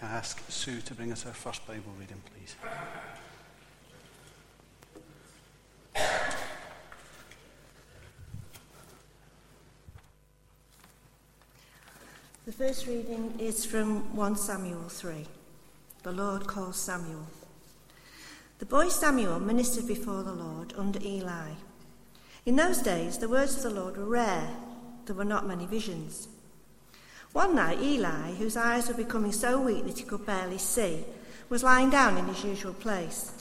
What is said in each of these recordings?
can I ask Sue to bring us our first Bible reading, please? The first reading is from 1 Samuel 3. The Lord calls Samuel. The boy Samuel ministered before the Lord under Eli. In those days, the words of the Lord were rare. There were not many visions. One night, Eli, whose eyes were becoming so weak that he could barely see, was lying down in his usual place.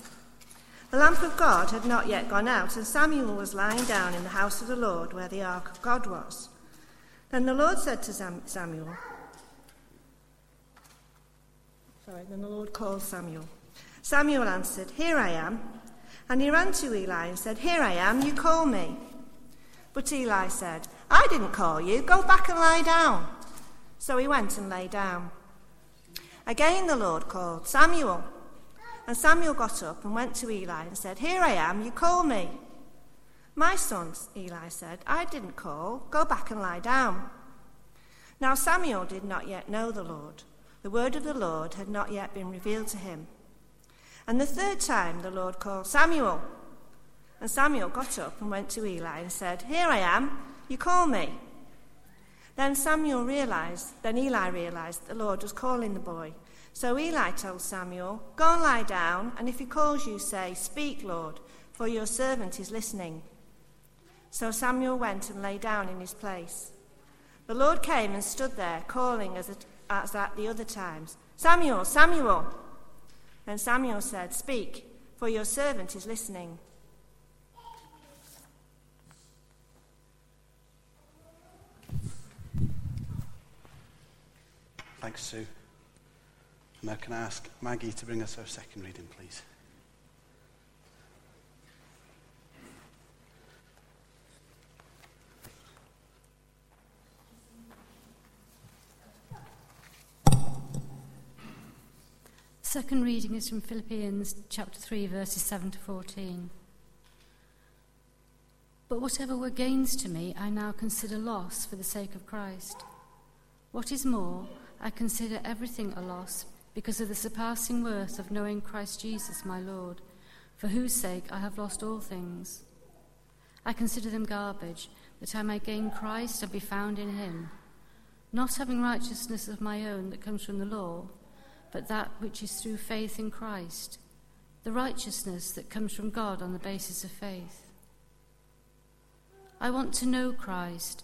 The lamp of God had not yet gone out, and Samuel was lying down in the house of the Lord where the ark of God was. Then the Lord said to Samuel, Sorry, then the Lord called Samuel. Samuel answered, Here I am. And he ran to Eli and said, Here I am, you call me. But Eli said, I didn't call you, go back and lie down. So he went and lay down. Again the Lord called, Samuel. And Samuel got up and went to Eli and said, Here I am, you call me. My son, Eli said, I didn't call, go back and lie down. Now Samuel did not yet know the Lord. The word of the Lord had not yet been revealed to him. And the third time the Lord called, Samuel. And Samuel got up and went to Eli and said, Here I am, you call me. Then Samuel realized, then Eli realized the Lord was calling the boy. So Eli told Samuel, Go and lie down, and if he calls you, say, Speak, Lord, for your servant is listening. So Samuel went and lay down in his place. The Lord came and stood there, calling as at, as at the other times, Samuel, Samuel. Then Samuel said, Speak, for your servant is listening. Thanks, Sue. Now, can I ask Maggie to bring us our second reading, please? Second reading is from Philippians chapter 3, verses 7 to 14. But whatever were gains to me, I now consider loss for the sake of Christ. What is more, I consider everything a loss because of the surpassing worth of knowing Christ Jesus my Lord, for whose sake I have lost all things. I consider them garbage, that I may gain Christ and be found in him, not having righteousness of my own that comes from the law but that which is through faith in Christ, the righteousness that comes from God on the basis of faith. I want to know Christ,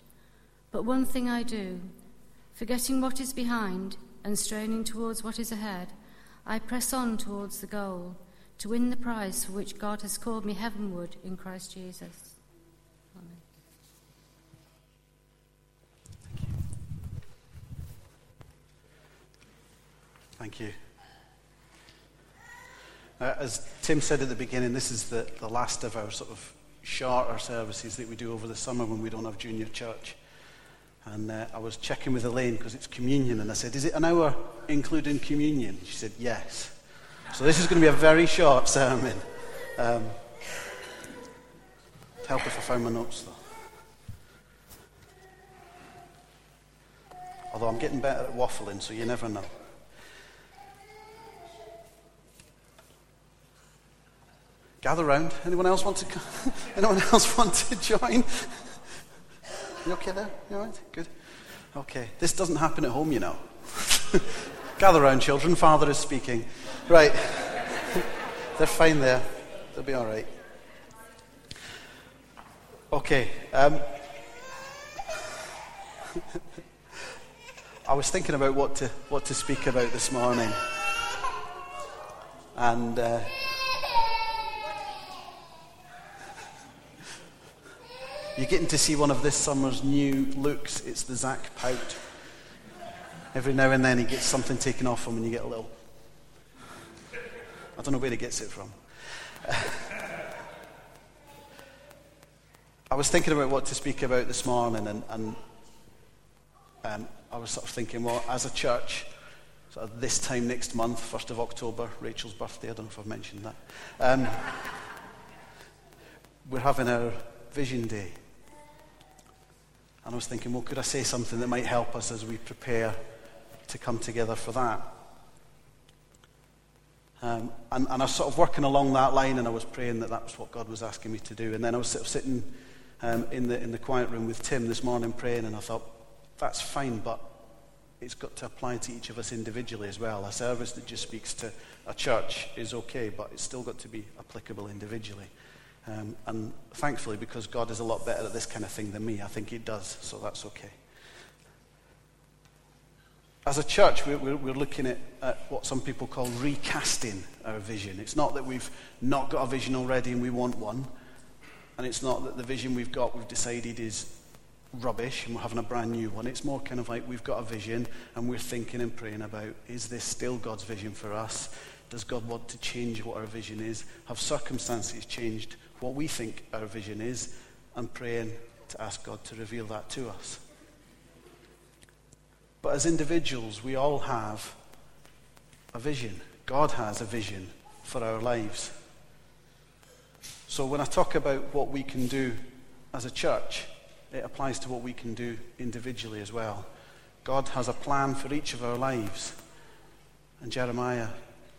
But one thing I do, forgetting what is behind and straining towards what is ahead, I press on towards the goal, to win the prize for which God has called me heavenward in Christ Jesus. Amen. Thank you. Uh, as Tim said at the beginning, this is the, the last of our sort of shorter services that we do over the summer when we don't have junior church. And uh, I was checking with Elaine because it's communion, and I said, Is it an hour including communion? She said, Yes. So this is going to be a very short sermon. Um, help if I find my notes, though. Although I'm getting better at waffling, so you never know. gather round. Anyone else want to? Anyone else want to join? You okay there? You all right? Good. Okay. This doesn't happen at home, you know. gather round, children. Father is speaking. Right. They're fine there. They'll be all right. Okay. Um, I was thinking about what to what to speak about this morning, and. Uh, You're getting to see one of this summer's new looks. It's the Zach Pout. Every now and then he gets something taken off him and you get a little. I don't know where he gets it from. I was thinking about what to speak about this morning, and, and um, I was sort of thinking, well, as a church, sort of this time next month, 1st of October, Rachel's birthday, I don't know if I've mentioned that, um, we're having our Vision Day. And I was thinking, well, could I say something that might help us as we prepare to come together for that? Um, and, and, I was sort of working along that line, and I was praying that that was what God was asking me to do. And then I was sort of sitting um, in, the, in the quiet room with Tim this morning praying, and I thought, that's fine, but it's got to apply to each of us individually as well. A service that just speaks to a church is okay, but it's still got to be applicable individually. Um, and thankfully, because God is a lot better at this kind of thing than me, I think He does, so that's okay. As a church, we're, we're, looking at, at, what some people call recasting our vision. It's not that we've not got a vision already and we want one, and it's not that the vision we've got we've decided is rubbish and we're having a brand new one. It's more kind of like we've got a vision and we're thinking and praying about is this still God's vision for us? Does God want to change what our vision is? Have circumstances changed what we think our vision is? And praying to ask God to reveal that to us. But as individuals, we all have a vision. God has a vision for our lives. So when I talk about what we can do as a church, it applies to what we can do individually as well. God has a plan for each of our lives. And Jeremiah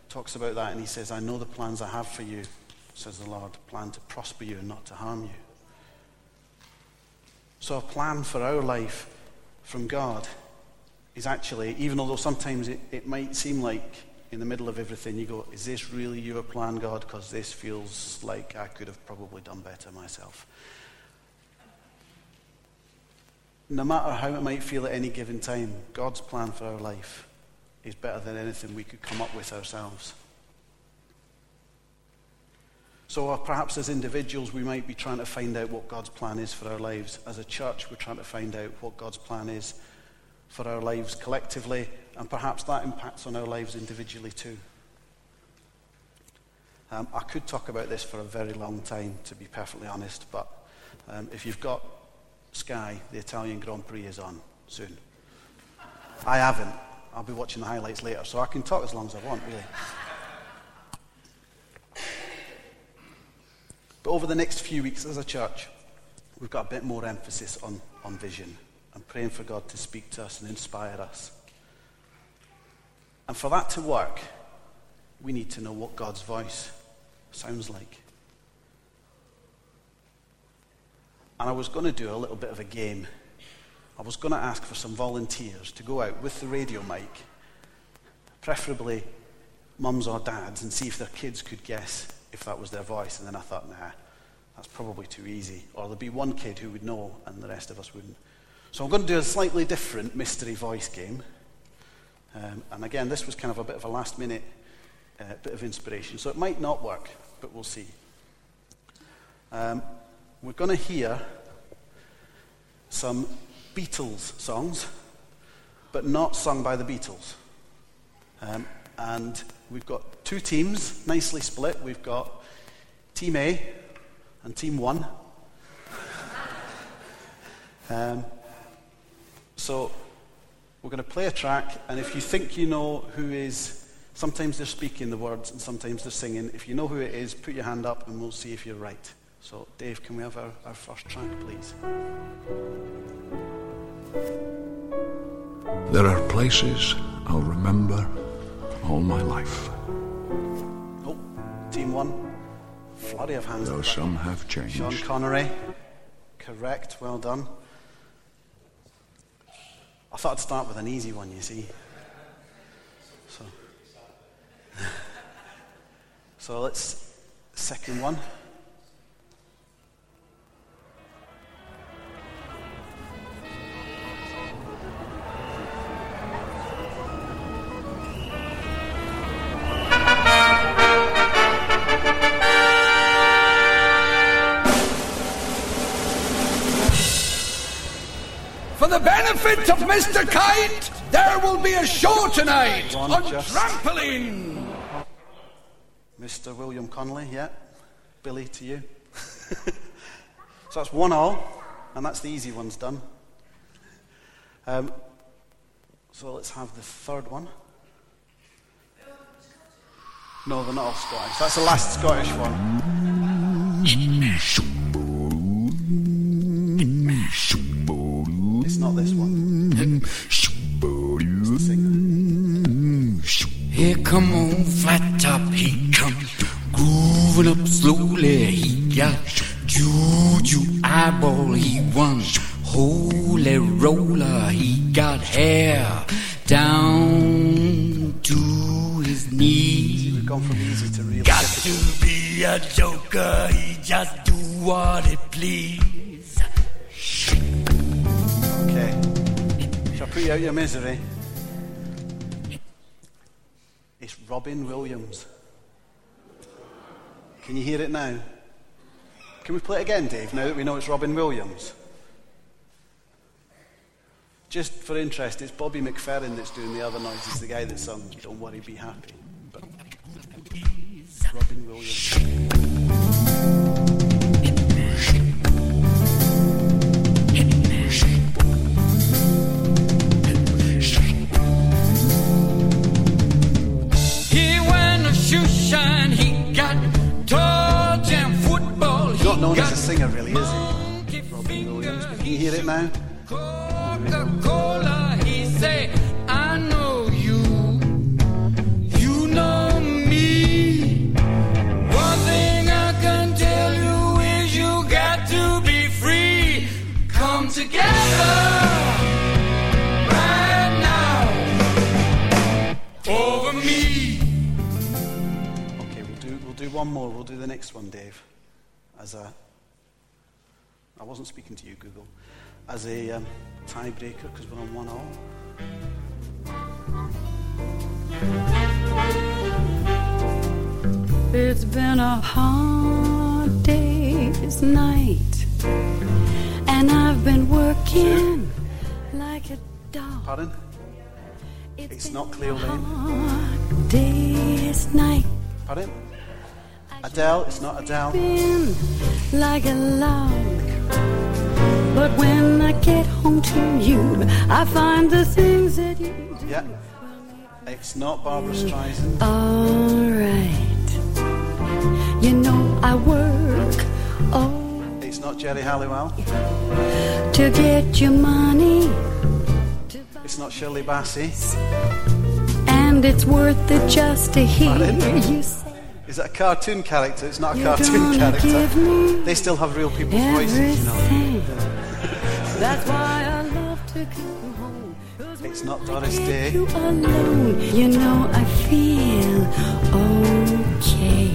talks about that and he says, I know the plans I have for you, says the Lord, plan to prosper you and not to harm you. So a plan for our life from God is actually, even although sometimes it, it might seem like in the middle of everything you go, is this really your plan, God? Because this feels like I could have probably done better myself. no matter how it might feel at any given time, God's plan for our life is better than anything we could come up with ourselves. So uh, perhaps as individuals, we might be trying to find out what God's plan is for our lives. As a church, we're trying to find out what God's plan is for our lives collectively, and perhaps that impacts on our lives individually too. Um, I could talk about this for a very long time, to be perfectly honest, but um, if you've got Sky, the Italian Grand Prix is on soon. I haven't. I'll be watching the highlights later, so I can talk as long as I want, really. But over the next few weeks as a church, we've got a bit more emphasis on, on vision and praying for God to speak to us and inspire us. And for that to work, we need to know what God's voice sounds like. And I was going to do a little bit of a game. I was going to ask for some volunteers to go out with the radio mic, preferably mums or dads, and see if their kids could guess if that was their voice. And then I thought, nah, that's probably too easy. Or there'd be one kid who would know, and the rest of us wouldn't. So I'm going to do a slightly different mystery voice game. Um, and again, this was kind of a bit of a last minute uh, bit of inspiration. So it might not work, but we'll see. Um, we're going to hear some Beatles songs, but not sung by the Beatles. Um, and we've got two teams, nicely split. We've got Team A and Team 1. um, so we're going to play a track, and if you think you know who is, sometimes they're speaking the words and sometimes they're singing. If you know who it is, put your hand up and we'll see if you're right. So, Dave, can we have our, our first track, please? There are places I'll remember all my life. Oh, team one. Flurry of hands. Though some have changed. Sean Connery. Correct, well done. I thought I'd start with an easy one, you see. So, so let's, second one. The benefit of Mr. Kite, there will be a show tonight on, trampoline. Mr. William Connolly, yeah. Billy, to you. so that's one all, and that's the easy ones done. Um, so let's have the third one. No, they're not all Scottish. That's the last Scottish one. Not this one. It's the singer. Here come on flat top, he come grooving up slowly. He got juju eyeball, he won holy roller. He got hair down to his knees. We've gone from easy to really Got difficult. to be a joker, he just do what he please. Put you out your misery? It's Robin Williams. Can you hear it now? Can we play it again, Dave, now that we know it's Robin Williams? Just for interest, it's Bobby McFerrin that's doing the other noise. He's the guy that sung Don't Worry, Be Happy. But Robin Williams. Known as a singer, really, is he? Robin Williams. can you hear it now? Coca-Cola, he say, I know you, you know me. One thing I can tell you is you got to be free. Come together over me. Okay, we'll do, we'll do one more. We'll do the next one, Dave. As a. I wasn't speaking to you, Google. As a um, tiebreaker, because we're on one all. It's been a hard day's night, and I've been working like a dog. Pardon? It's not Cleo Laine. Hard day's night, Pardon? Adele, it's not Adele. like a log. But when I get home to you, I find the things that you do. Yeah. It's not Barbara Streisand. Alright. You know I work oh It's not Geri Halliwell. to get your money It's not Shirley Bassey. and it's worth it just to hear you say Is that a cartoon character? It's not a You're cartoon character. They still have real people's voices, you know. That's why I love to come home. It's not Doris Day. You alone, you know I feel okay.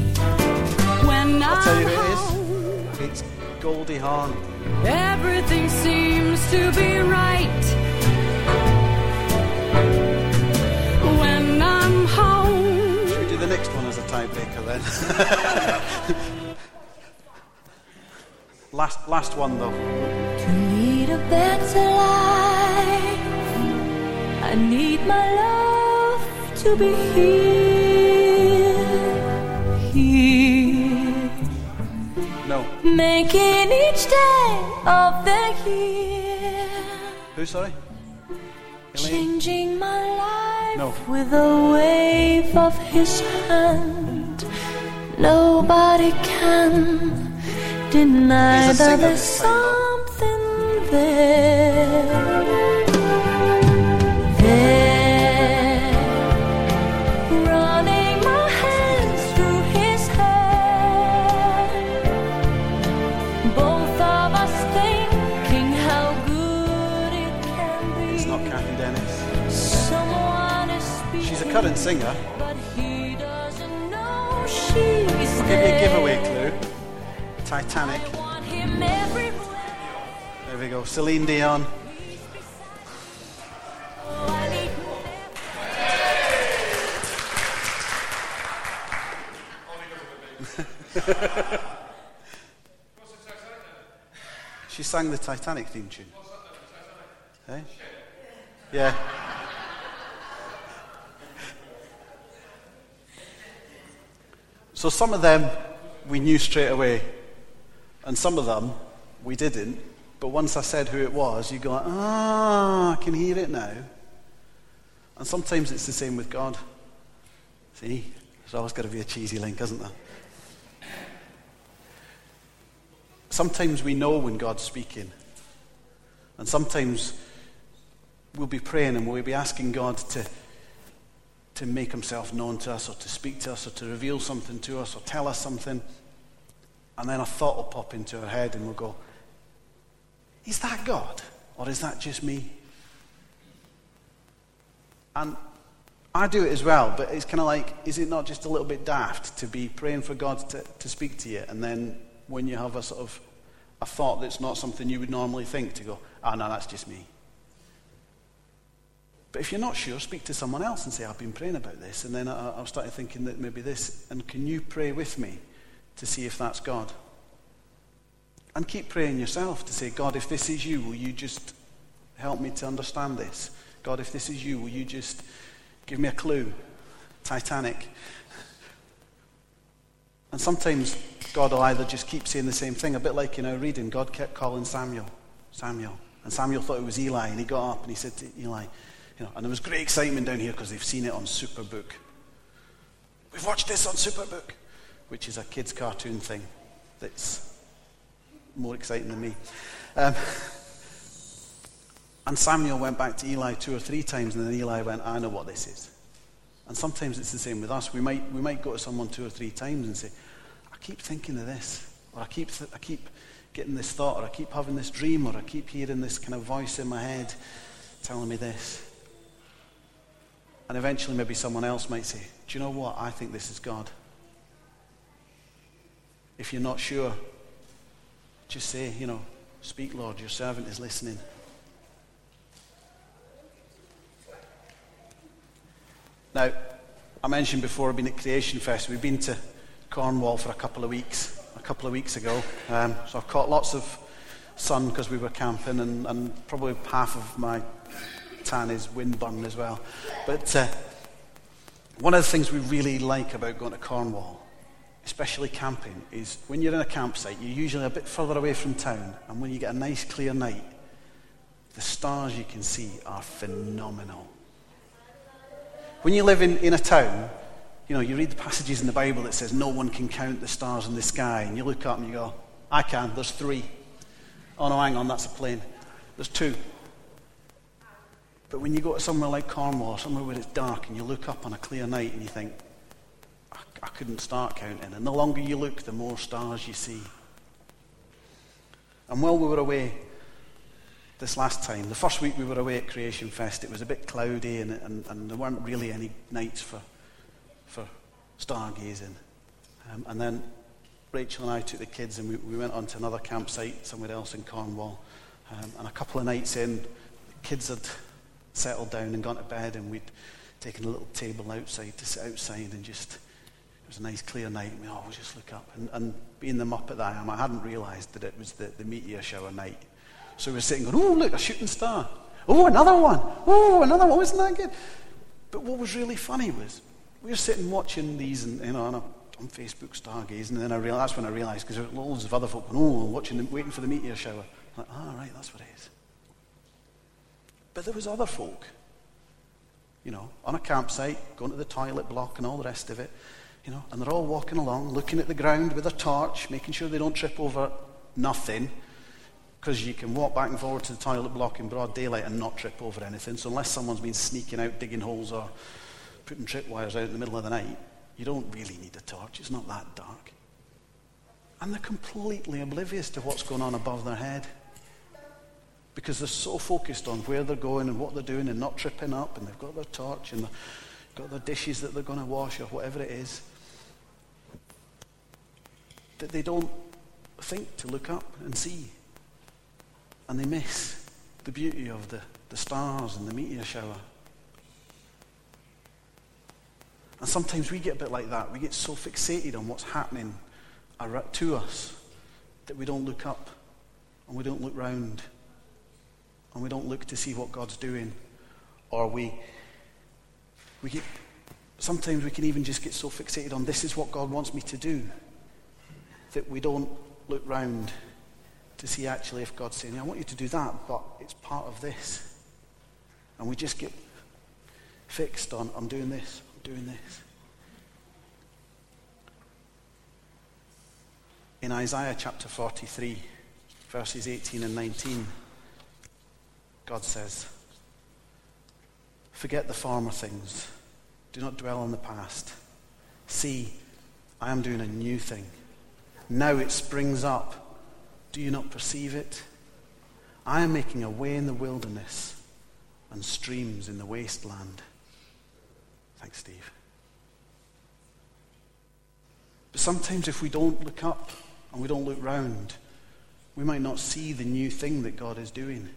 When I'll tell you who it is. It's Goldie Hawn. Everything seems to be right tiebreaker then? last, last one though. To lead a better life, I need my love to be here, here, No. making each day of the year, Who, sorry? Changing my life No. with a wave of his hand. Nobody can deny that there's something there. Singer. but he doesn't know she's I'll give you a giveaway clue. Titanic. I want him everywhere. There we go. Celine Dion. Oh, I need She sang the Titanic theme tune. Hey? Yeah. So some of them we knew straight away, and some of them we didn't. But once I said who it was, you go, ah, I can hear it now. And sometimes it's the same with God. See, there's always got to be a cheesy link, isn't there? Sometimes we know when God's speaking. And sometimes we'll be praying and we'll be asking God to, to make himself known to us or to speak to us or to reveal something to us or tell us something. And then a thought will pop into our head and we'll go, Is that God? Or is that just me? And I do it as well, but it's kind of like, is it not just a little bit daft to be praying for God to, to speak to you and then when you have a sort of a thought that's not something you would normally think to go, ah, oh, no, that's just me. But if you're not sure, speak to someone else and say, I've been praying about this. And then I, I've started thinking that maybe this, and can you pray with me to see if that's God? And keep praying yourself to say, God, if this is you, will you just help me to understand this? God, if this is you, will you just give me a clue? Titanic. And sometimes God will either just keep saying the same thing, a bit like, you know, reading, God kept calling Samuel, Samuel. And Samuel thought it was Eli, and he got up and he said to Eli, you know, and there was great excitement down here because they've seen it on Superbook. We've watched this on Superbook, which is a kids' cartoon thing that's more exciting than me. Um, and Samuel went back to Eli two or three times, and then Eli went, I know what this is. And sometimes it's the same with us. We might, we might go to someone two or three times and say, I keep thinking of this, or I keep, th- I keep getting this thought, or I keep having this dream, or I keep hearing this kind of voice in my head telling me this. And eventually, maybe someone else might say, Do you know what? I think this is God. If you're not sure, just say, you know, speak, Lord, your servant is listening. Now, I mentioned before I've been at Creation Fest. We've been to Cornwall for a couple of weeks, a couple of weeks ago. Um, so I've caught lots of sun because we were camping, and, and, probably half of my tan is windburn as well. But uh, one of the things we really like about going to Cornwall, especially camping, is when you're in a campsite, you're usually a bit further away from town, and when you get a nice clear night, the stars you can see are phenomenal. When you live in, in a town, you know, you read the passages in the Bible that says no one can count the stars in the sky, and you look up and you go, I can, there's three. Oh no, hang on, that's a plane. There's two. But when you go to somewhere like Cornwall, somewhere where it's dark, and you look up on a clear night and you think, I, I couldn't start counting. And the longer you look, the more stars you see. And while we were away this last time, the first week we were away at Creation Fest, it was a bit cloudy and, and, and there weren't really any nights for, for stargazing. Um, and then Rachel and I took the kids and we, we went on to another campsite somewhere else in Cornwall. Um, and a couple of nights in, the kids had settled down and gone to bed, and we'd taken a little table outside to sit outside and just, it was a nice clear night, and we, we'll just look up. And, and being the muppet that I am, I hadn't realised that it was the, the meteor shower night. So we were sitting going, oh, look, a shooting star. Oh, another one. Oh, another one. Wasn't that good? But what was really funny was we were sitting watching these and, you know, on, a, on Facebook stargazing, and then I realized, that's when I realised, because there were loads of other folk going, oh, watching them, waiting for the meteor shower. I'm like, oh, right, that's what it is. But there was other folk, you know, on a campsite, going to the toilet block and all the rest of it, you know, and they're all walking along, looking at the ground with a torch, making sure they don't trip over nothing, because you can walk back and forward to the toilet block in broad daylight and not trip over anything. So unless someone's been sneaking out, digging holes or putting tripwires out in the middle of the night, you don't really need a torch. It's not that dark. And they're completely oblivious to what's going on above their head because they're so focused on where they're going and what they're doing and not tripping up, and they've got their torch and they've got their dishes that they're going to wash or whatever it is, that they don't think to look up and see. And they miss the beauty of the, the stars and the meteor shower. And sometimes we get a bit like that. We get so fixated on what's happening to us that we don't look up and we don't look round and we don't look to see what God's doing, or we, we get Sometimes we can even just get so fixated on this is what God wants me to do that we don't look round to see actually if God's saying, I want you to do that, but it's part of this. And we just get fixed on, I'm doing this, I'm doing this. In Isaiah chapter 43, verses 18 and 19, God says, Forget the former things. Do not dwell on the past. See, I am doing a new thing. Now it springs up. Do you not perceive it? I am making a way in the wilderness and streams in the wasteland. Thanks, Steve. But sometimes if we don't look up and we don't look round, we might not see the new thing that God is doing.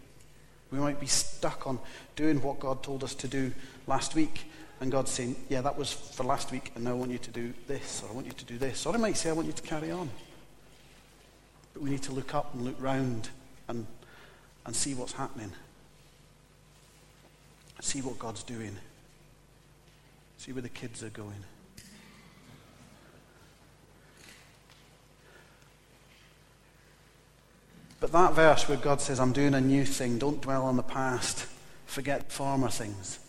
We might be stuck on doing what God told us to do last week. And God's saying, Yeah, that was for last week, and now I want you to do this, or I want you to do this. Or I might say, I want you to carry on. But we need to look up and look round and, and see what's happening. See what God's doing. See where the kids are going. But that verse where God says, I'm doing a new thing, don't dwell on the past, forget former things.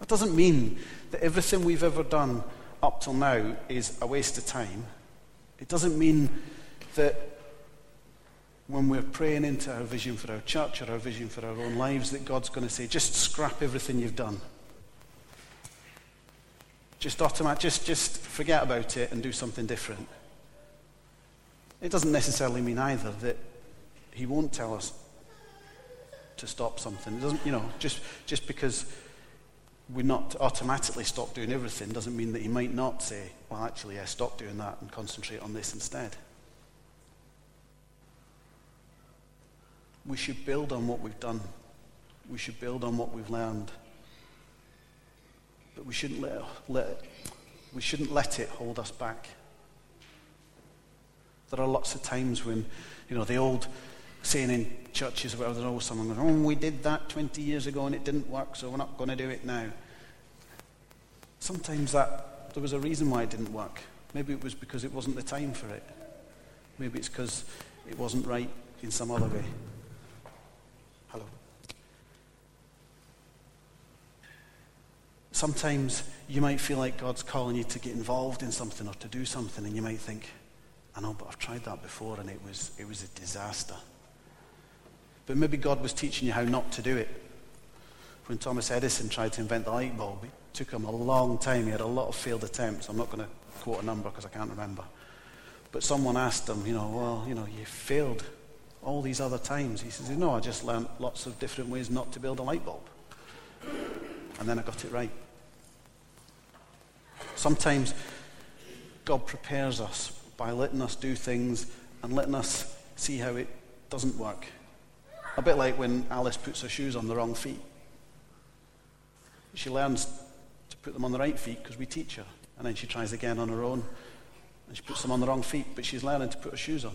That doesn't mean that everything we've ever done up till now is a waste of time. It doesn't mean that when we're praying into our vision for our church or our vision for our own lives, that God's going to say, just scrap everything you've done. Just automatic, just, just forget about it and do something different. It doesn't necessarily mean either that he won't tell us to stop something. It doesn't, you know, just, just because we're not automatically stop doing everything doesn't mean that he might not say, well, actually, yeah, stop doing that and concentrate on this instead. We should build on what we've done. We should build on what we've learned. But we shouldn't let, let, we shouldn't let it hold us back. There are lots of times when, you know, the old saying in churches where there's always someone going, oh, we did that 20 years ago and it didn't work, so we're not going to do it now. Sometimes that, there was a reason why it didn't work. Maybe it was because it wasn't the time for it. Maybe it's because it wasn't right in some other way. Hello. Sometimes you might feel like God's calling you to get involved in something or to do something, and you might think, I know, but I've tried that before and it was, it was a disaster. But maybe God was teaching you how not to do it. When Thomas Edison tried to invent the light bulb, it took him a long time. He had a lot of failed attempts. I'm not going to quote a number because I can't remember. But someone asked him, you know, well, you know, you failed all these other times. He says, no, I just learned lots of different ways not to build a light bulb. And then I got it right. Sometimes God prepares us by letting us do things and letting us see how it doesn't work. A bit like when Alice puts her shoes on the wrong feet. She learns to put them on the right feet because we teach her. And then she tries again on her own and she puts them on the wrong feet, but she's learning to put her shoes on.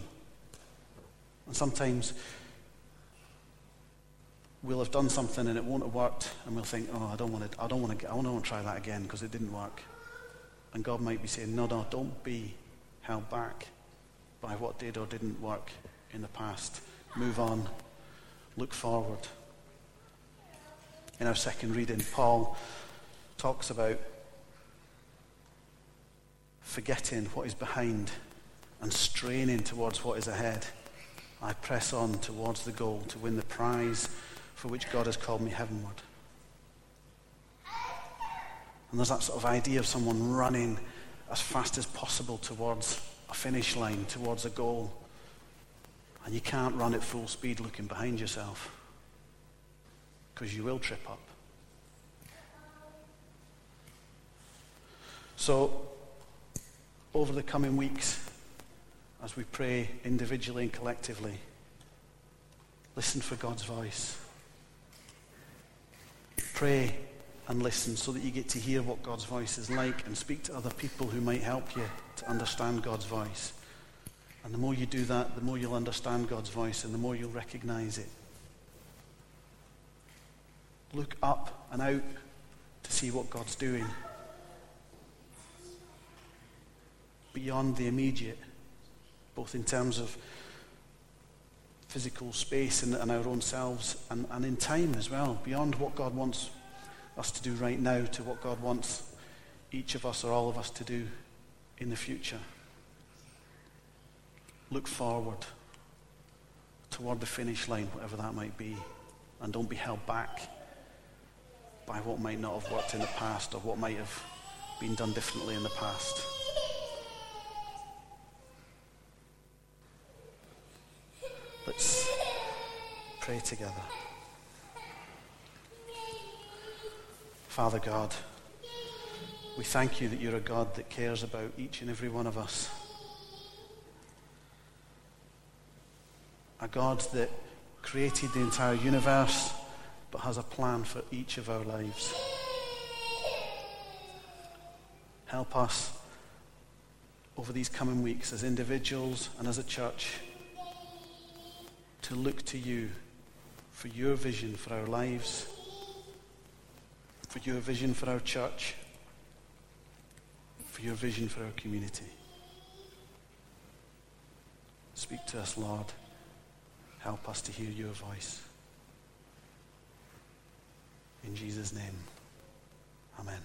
And sometimes we'll have done something and it won't have worked, and we'll think, "Oh, I don't want to. I don't want to. I don't want to try that again because it didn't work." And God might be saying, "No, no, don't be held back by what did or didn't work in the past. Move on. Look forward." In our second reading, Paul talks about forgetting what is behind and straining towards what is ahead. I press on towards the goal to win the prize for which God has called me heavenward. And there's that sort of idea of someone running as fast as possible towards a finish line, towards a goal. And you can't run at full speed looking behind yourself because you will trip up. So, over the coming weeks, as we pray individually and collectively, listen for God's voice. Pray and listen so that you get to hear what God's voice is like and speak to other people who might help you to understand God's voice. And the more you do that, the more you'll understand God's voice and the more you'll recognize it. Look up and out to see what God's doing. beyond the immediate, both in terms of physical space and, and our own selves and, and in time as well, beyond what God wants us to do right now to what God wants each of us or all of us to do in the future. Look forward toward the finish line, whatever that might be, and don't be held back by what might not have worked in the past or what might have been done differently in the past. Let's pray together. Father God, we thank you that you're a God that cares about each and every one of us. A God that created the entire universe but has a plan for each of our lives. Help us over these coming weeks as individuals and as a church to look to you for your vision for our lives, for your vision for our church, for your vision for our community. Speak to us, Lord. Help us to hear your voice. In Jesus' name, amen.